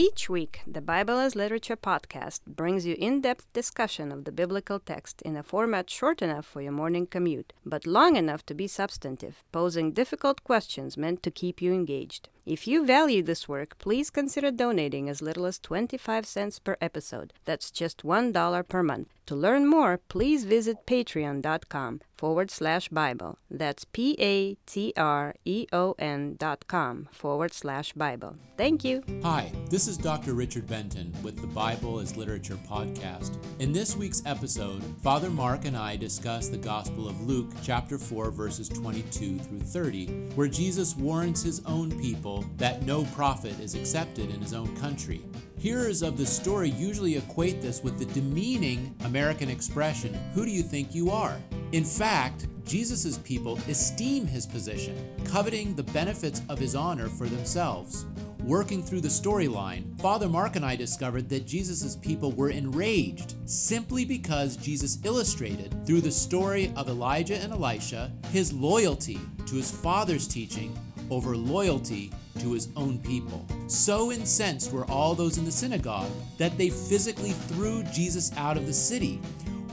Each week, the Bible as Literature podcast brings you in depth discussion of the biblical text in a format short enough for your morning commute, but long enough to be substantive, posing difficult questions meant to keep you engaged. If you value this work, please consider donating as little as 25 cents per episode. That's just $1 per month. To learn more, please visit patreon.com forward slash Bible. That's P A T R E O N dot com forward slash Bible. Thank you. Hi, this is Dr. Richard Benton with the Bible as Literature podcast. In this week's episode, Father Marc and I discuss the Gospel of Luke, chapter 4, verses 22 through 30, where Jesus warns his own people that no prophet is accepted in his own country. Hearers of the story usually equate this with the demeaning American expression, Who do you think you are? In fact, Jesus' people esteem his position, coveting the benefits of his honor for themselves. Working through the storyline, Father Marc and I discovered that Jesus' people were enraged simply because Jesus illustrated, through the story of Elijah and Elisha, his loyalty to his father's teaching over loyalty to his own people. So incensed were all those in the synagogue that they physically threw Jesus out of the city.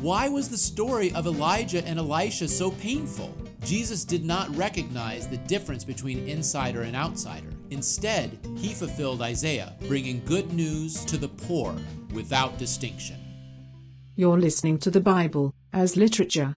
Why was the story of Elijah and Elisha so painful? Jesus did not recognize the difference between insider and outsider. Instead, he fulfilled Isaiah, bringing good news to the poor without distinction. You're listening to the Bible as literature.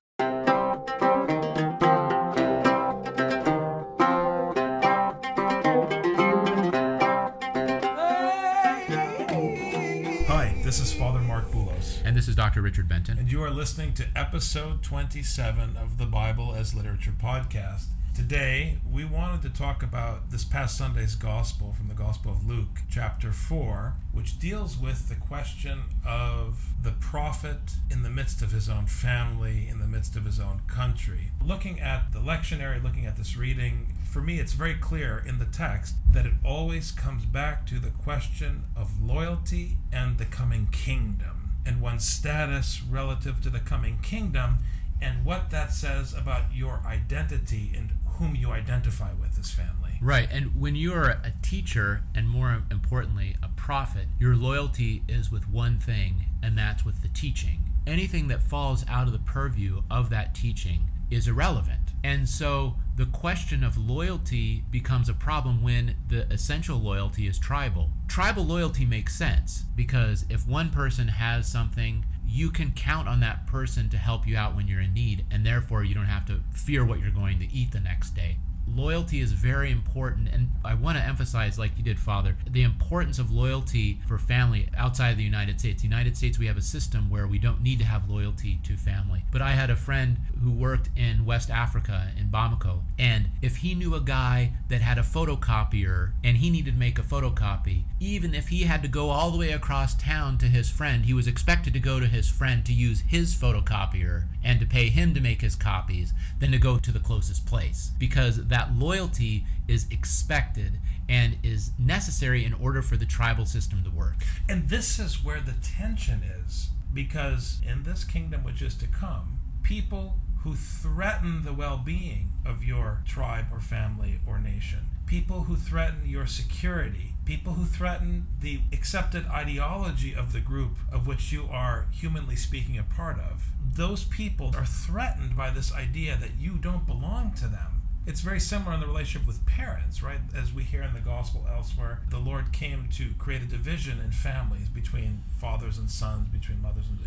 This is Dr. Richard Benton. and you are listening to episode 27 of the Bible as Literature podcast. Today, we wanted to talk about this past Sunday's gospel from the Gospel of Luke, chapter 4, which deals with the question of the prophet in the midst of his own family, in the midst of his own country. Looking at the lectionary, looking at this reading, for me, it's very clear in the text that it always comes back to the question of loyalty and the coming kingdom and one's status relative to the coming kingdom and what that says about your identity and whom you identify with as family. Right, and when you are a teacher, and more importantly, a prophet, your loyalty is with one thing, and that's with the teaching. Anything that falls out of the purview of that teaching is irrelevant. And so the question of loyalty becomes a problem when the essential loyalty is tribal. Tribal loyalty makes sense because if one person has something, you can count on that person to help you out when you're in need, and therefore you don't have to fear what you're going to eat the next day. Loyalty is very important, and I want to emphasize, like you did, Father, the importance of loyalty for family outside of the United States. United States, we have a system where we don't need to have loyalty to family. But I had a friend who worked in West Africa, in Bamako, and if he knew a guy that had a photocopier and he needed to make a photocopy, even if he had to go all the way across town to his friend, he was expected to go to his friend to use his photocopier and to pay him to make his copies than to go to the closest place because that loyalty is expected and is necessary in order for the tribal system to work. And this is where the tension is because in this kingdom which is to come, people who threaten the well being of your tribe or family or nation, people who threaten your security, people who threaten the accepted ideology of the group of which you are, humanly speaking, a part of, those people are threatened by this idea that you don't belong to them. It's very similar in the relationship with parents, right? As we hear in the gospel elsewhere, the Lord came to create a division in families between fathers and sons, between mothers and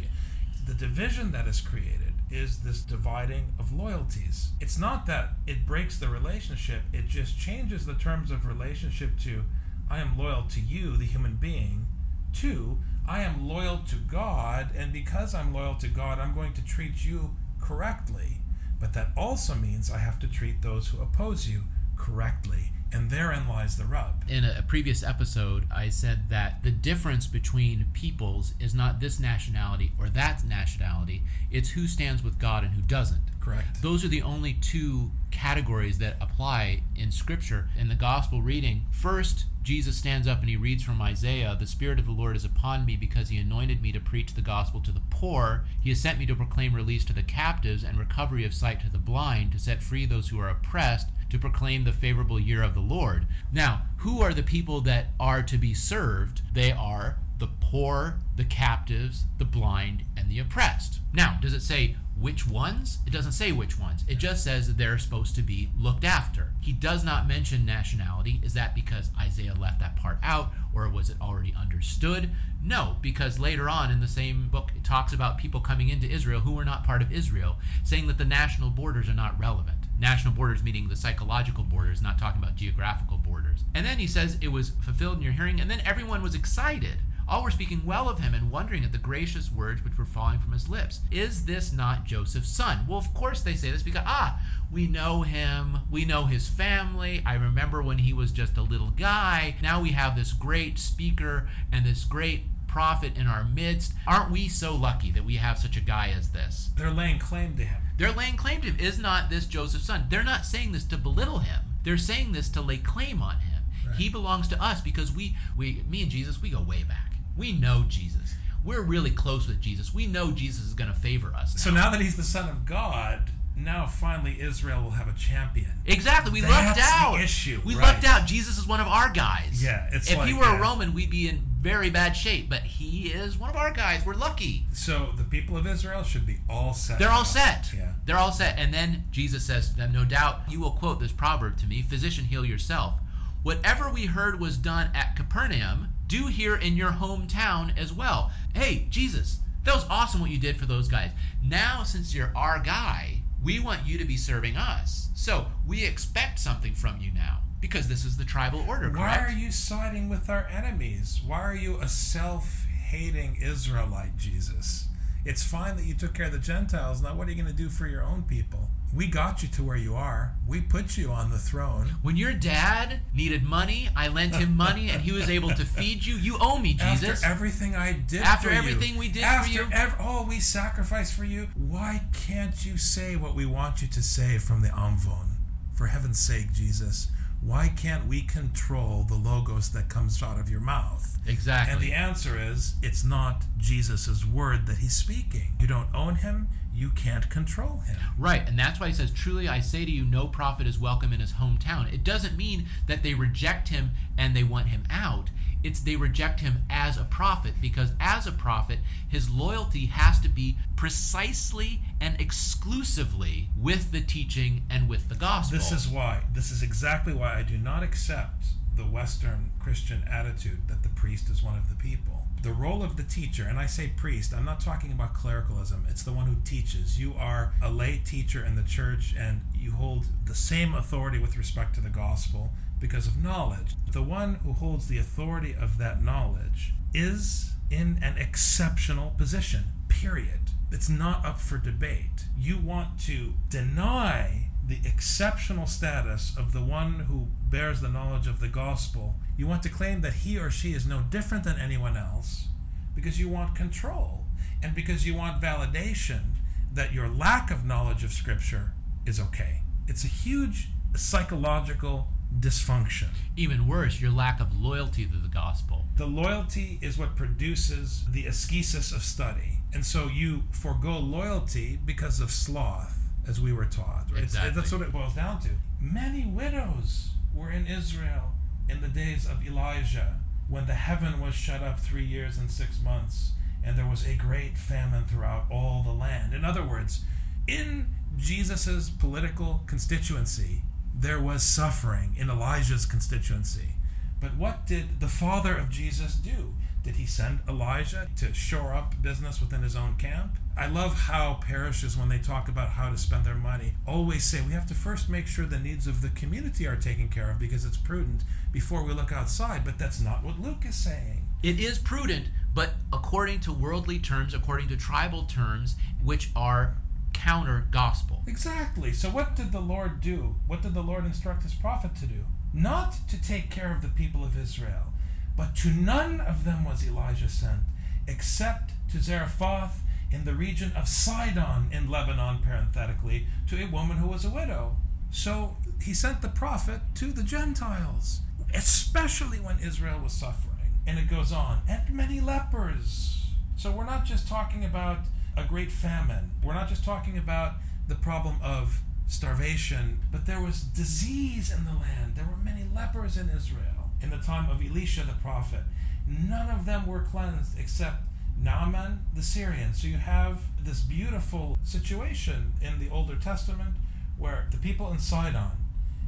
the division that is created is this dividing of loyalties. It's not that it breaks the relationship, it just changes the terms of relationship to I am loyal to you, the human being, to I am loyal to God, and because I'm loyal to God, I'm going to treat you correctly. But that also means I have to treat those who oppose you correctly. And therein lies the rub. In a, previous episode, I said that the difference between peoples is not this nationality or that nationality, it's who stands with God and who doesn't. Correct. Those are the only two categories that apply in Scripture. In the Gospel reading, first, Jesus stands up and he reads from Isaiah The Spirit of the Lord is upon me because he anointed me to preach the gospel to the poor. He has sent me to proclaim release to the captives and recovery of sight to the blind, to set free those who are oppressed, to proclaim the favorable year of the Lord. Now, who are the people that are to be served? They are the poor, the captives, the blind, and the oppressed. Now, does it say which ones? It doesn't say which ones. It just says that they're supposed to be looked after. He does not mention nationality. Is that because Isaiah left that part out, or was it already understood? No, because later on in the same book, it talks about people coming into Israel who were not part of Israel, saying that the national borders are not relevant. National borders meaning the psychological borders, not talking about geographical borders. And then he says it was fulfilled in your hearing, and then everyone was excited. All were speaking well of him and wondering at the gracious words which were falling from his lips. Is this not Joseph's son? Well, of course they say this because, ah, we know him. We know his family. I remember when he was just a little guy. Now we have this great speaker and this great prophet in our midst. Aren't we so lucky that we have such a guy as this? They're laying claim to him. They're laying claim to him. Is not this Joseph's son? They're not saying this to belittle him. They're saying this to lay claim on him. Right. He belongs to us because we, we, me and Jesus, we go way back. We know Jesus. We're really close with Jesus. We know Jesus is going to favor us. Now. So now that he's the Son of God, now finally Israel will have a champion. Exactly. We That's lucked out. The issue. We right. lucked out. Jesus is one of our guys. Yeah. It's if like, he were yeah. a Roman, we'd be in very bad shape. But he is one of our guys. We're lucky. So the people of Israel should be all set. They're all set. Yeah. They're all set. And then Jesus says to them, No doubt you will quote this proverb to me Physician, heal yourself. Whatever we heard was done at Capernaum, do here in your hometown as well. Hey, Jesus, that was awesome what you did for those guys. Now, since you're our guy, we want you to be serving us. So we expect something from you now because this is the tribal order. Why are you siding with our enemies? Why are you a self hating Israelite, Jesus? It's fine that you took care of the Gentiles. Now, what are you going to do for your own people? We got you to where you are. We put you on the throne. When your dad needed money, I lent him money and he was able to feed you. You owe me, Jesus. After everything I did After for you. After everything we did After for you. Ev- all we sacrificed for you. Why can't you say what we want you to say from the Amvon? For heaven's sake, Jesus. Why can't we control the logos that comes out of your mouth? Exactly. And the answer is it's not Jesus' word that he's speaking. You don't own him, you can't control him. Right, and that's why he says, Truly I say to you, no prophet is welcome in his hometown. It doesn't mean that they reject him and they want him out. It's they reject him as a prophet because as a prophet, his loyalty has to be precisely and exclusively with the teaching and with the gospel. This is why. This is exactly why I do not accept the Western Christian attitude that the priest is one of the people. The role of the teacher, and I say priest, I'm not talking about clericalism, it's the one who teaches. You are a lay teacher in the church and you hold the same authority with respect to the gospel because of knowledge. The one who holds the authority of that knowledge is in an exceptional position, period. It's not up for debate. You want to deny the exceptional status of the one who bears the knowledge of the gospel. You want to claim that he or she is no different than anyone else because you want control and because you want validation that your lack of knowledge of Scripture is okay. It's a huge psychological dysfunction. Even worse, your lack of loyalty to the gospel. The loyalty is what produces the ascesis of study. And so you forego loyalty because of sloth, as we were taught. Right? Exactly. That's what it boils down to. Many widows were in Israel in the days of Elijah when the heaven was shut up three years and six months and there was a great famine throughout all the land. In other words, in Jesus's political constituency, there was suffering in Elijah's constituency. But what did the father of Jesus do? Did he send Elijah to shore up business within his own camp? I love how parishes, when they talk about how to spend their money, always say we have to first make sure the needs of the community are taken care of because it's prudent before we look outside. But that's not what Luke is saying. It is prudent, but according to worldly terms, according to tribal terms, which are counter gospel. Exactly. So, what did the Lord do? What did the Lord instruct his prophet to do? Not to take care of the people of Israel, but to none of them was Elijah sent, except to Zarephath in the region of Sidon in Lebanon, parenthetically, to a woman who was a widow. So, he sent the prophet to the Gentiles, especially when Israel was suffering. And it goes on, and many lepers. So, we're not just talking about a great famine. We're not just talking about the problem of starvation, but there was disease in the land. There were many lepers in Israel in the time of Elisha the prophet. None of them were cleansed except Naaman the Syrian. So you have this beautiful situation in the Older Testament where the people in Sidon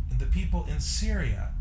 and the people in Syria,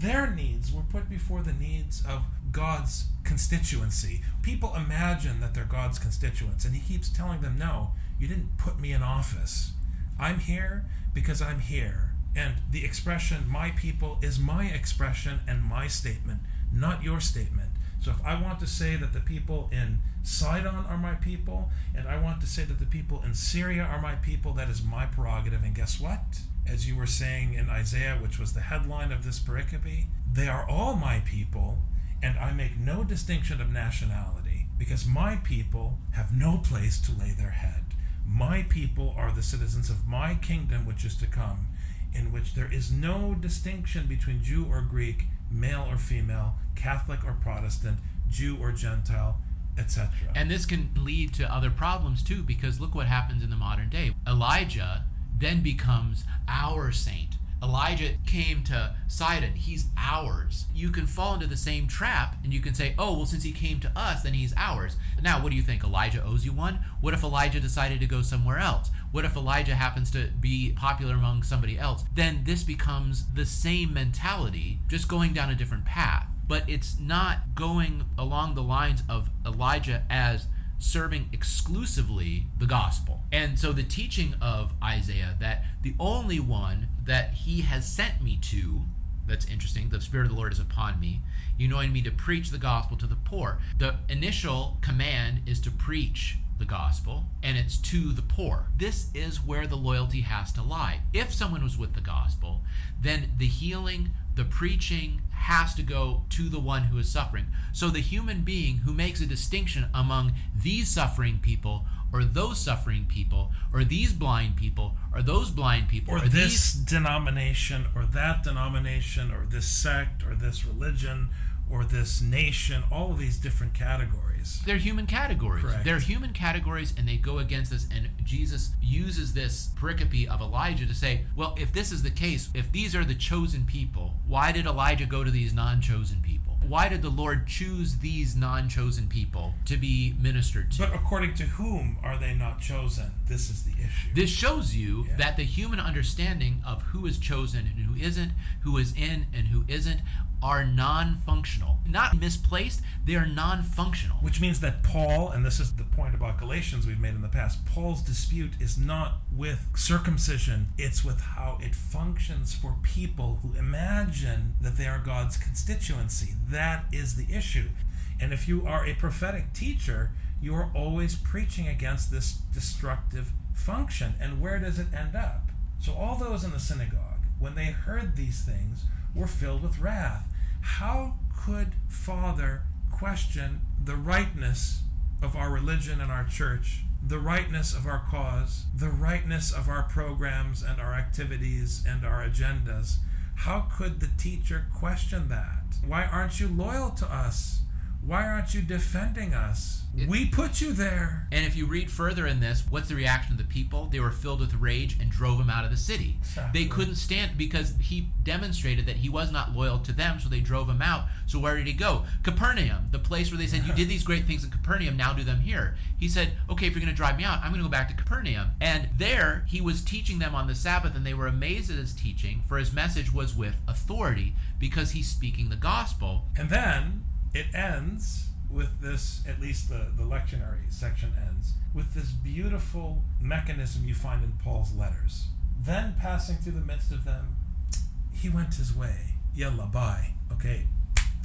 their needs were put before the needs of God's constituency. People imagine that they're God's constituents, and He keeps telling them, No, you didn't put me in office. I'm here because I'm here. And the expression, my people, is my expression and my statement, not your statement. So if I want to say that the people in Sidon are my people, and I want to say that the people in Syria are my people, that is my prerogative. And guess what? As you were saying in Isaiah, which was the headline of this pericope, they are all my people, and I make no distinction of nationality, because my people have no place to lay their head. My people are the citizens of my kingdom which is to come, in which there is no distinction between Jew or Greek, male or female, Catholic or Protestant, Jew or Gentile, etc. And this can lead to other problems too, because look what happens in the modern day. Elijah then becomes our saint. Elijah came to Sidon. He's ours. You can fall into the same trap and you can say, oh, well, since he came to us, then he's ours. Now, what do you think? Elijah owes you one? What if Elijah decided to go somewhere else? What if Elijah happens to be popular among somebody else? Then this becomes the same mentality, just going down a different path. But it's not going along the lines of Elijah as serving exclusively the gospel. And so the teaching of Isaiah that the only one that he has sent me to, that's interesting, the Spirit of the Lord is upon me, you anointed me to preach the gospel to the poor. The initial command is to preach the gospel and it's to the poor. This is where the loyalty has to lie. If someone was with the gospel, then the healing, the preaching has to go to the one who is suffering. So the human being who makes a distinction among these suffering people or those suffering people or these blind people or those blind people or, or this these denomination or that denomination or this sect or this religion or this nation, all of these different categories. They're human categories. Correct. They're human categories and they go against this. And Jesus uses this pericope of Elijah to say, well, if this is the case, if these are the chosen people, why did Elijah go to these non chosen people? Why did the Lord choose these non chosen people to be ministered to? But according to whom are they not chosen? This is the issue. This shows you Yeah. that the human understanding of who is chosen and who isn't, who is in and who isn't, are non functional. Not misplaced, they are non functional. Which means that Paul, and this is the point about Galatians we've made in the past, Paul's dispute is not with circumcision, it's with how it functions for people who imagine that they are God's constituency. That is the issue. And if you are a prophetic teacher, you are always preaching against this destructive function. And where does it end up? So, all those in the synagogue, when they heard these things, were filled with wrath. How could Father question the rightness of our religion and our church, the rightness of our cause, the rightness of our programs and our activities and our agendas? How could the teacher question that? Why aren't you loyal to us? Why aren't you defending us? we put you there. And if you read further in this, what's the reaction of the people? They were filled with rage and drove him out of the city. Exactly. They couldn't stand because he demonstrated that he was not loyal to them, so they drove him out. So where did he go? Capernaum, the place where they said, You did these great things in Capernaum, now do them here. He said, Okay, if you're going to drive me out, I'm going to go back to Capernaum. And there he was teaching them on the Sabbath, and they were amazed at his teaching, for his message was with authority because he's speaking the gospel. And then it ends with this, at least the, the lectionary section ends, with this beautiful mechanism you find in Paul's letters. Then passing through the midst of them, he went his way. Yalla, bye. Okay,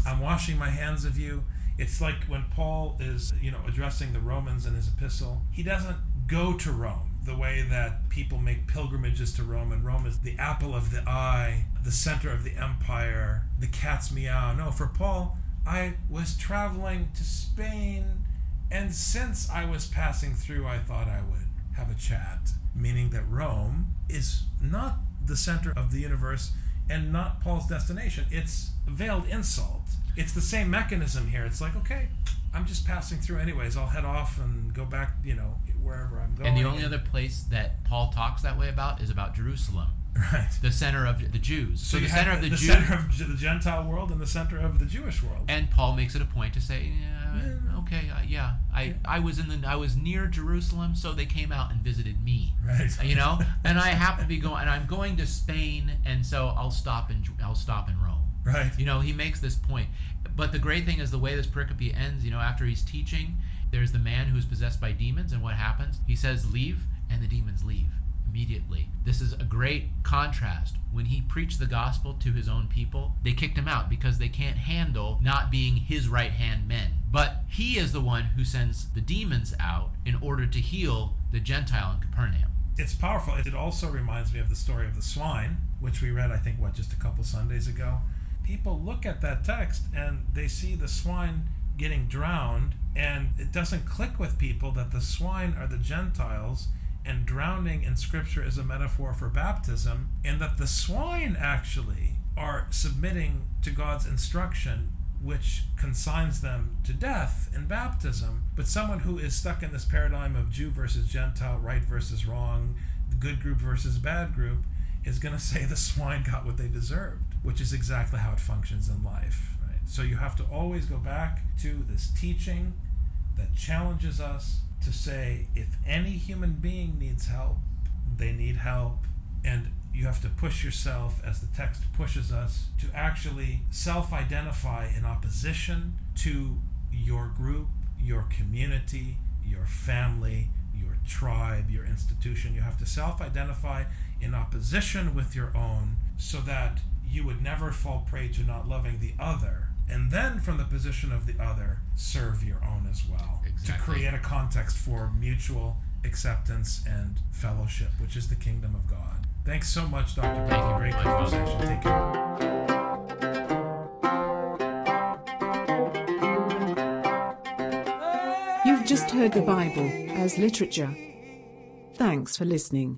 I'm washing my hands of you. It's like when Paul is, you know, addressing the Romans in his epistle, he doesn't go to Rome the way that people make pilgrimages to Rome, and Rome is the apple of the eye, the center of the empire, the cat's meow. No, for Paul, I was traveling to Spain, and since I was passing through, I thought I would have a chat. Meaning that Rome is not the center of the universe and not Paul's destination. It's a veiled insult. It's the same mechanism here. It's like, okay, I'm just passing through anyways. I'll head off and go back, you know, wherever I'm going. And the only other place that Paul talks that way about is about Jerusalem, right. the center of the Jews. So, you the center of the, the Jews. center of the Gentile world and the center of the Jewish world. And Paul makes it a point to say, yeah, okay, uh, yeah, I, I was in the I was near Jerusalem, so they came out and visited me. Right. You know, and I happen to be going, and I'm going to Spain, and so I'll stop in I'll stop in Rome. Right. You know, he makes this point. But the great thing is the way this pericope ends. You know, after he's teaching, there's the man who is possessed by demons, and what happens? He says, "Leave," and the demons leave immediately. This is a great contrast. When he preached the gospel to his own people, they kicked him out because they can't handle not being his right hand men. But he is the one who sends the demons out in order to heal the Gentile in Capernaum. It's powerful. It also reminds me of the story of the swine, which we read, I think, what, just a couple Sundays ago. People look at that text and they see the swine getting drowned, and it doesn't click with people that the swine are the Gentiles and drowning in scripture is a metaphor for baptism, and that the swine actually are submitting to God's instruction, which consigns them to death in baptism. But someone who is stuck in this paradigm of Jew versus Gentile, right versus wrong, good group versus bad group, is going to say the swine got what they deserved, which is exactly how it functions in life. Right? So you have to always go back to this teaching that challenges us to say if any human being needs help, they need help. And you have to push yourself, as the text pushes us, to actually self identify in opposition to your group, your community, your family, your tribe, your institution. You have to self identify in opposition with your own so that you would never fall prey to not loving the other. And then, from the position of the other, serve your own as well. Exactly. To create a context for mutual acceptance and fellowship, which is the kingdom of God. Thanks so much, Dr. Thank Becky. you. Great My pleasure. conversation. Take care. You've just heard the Bible as literature. Thanks for listening.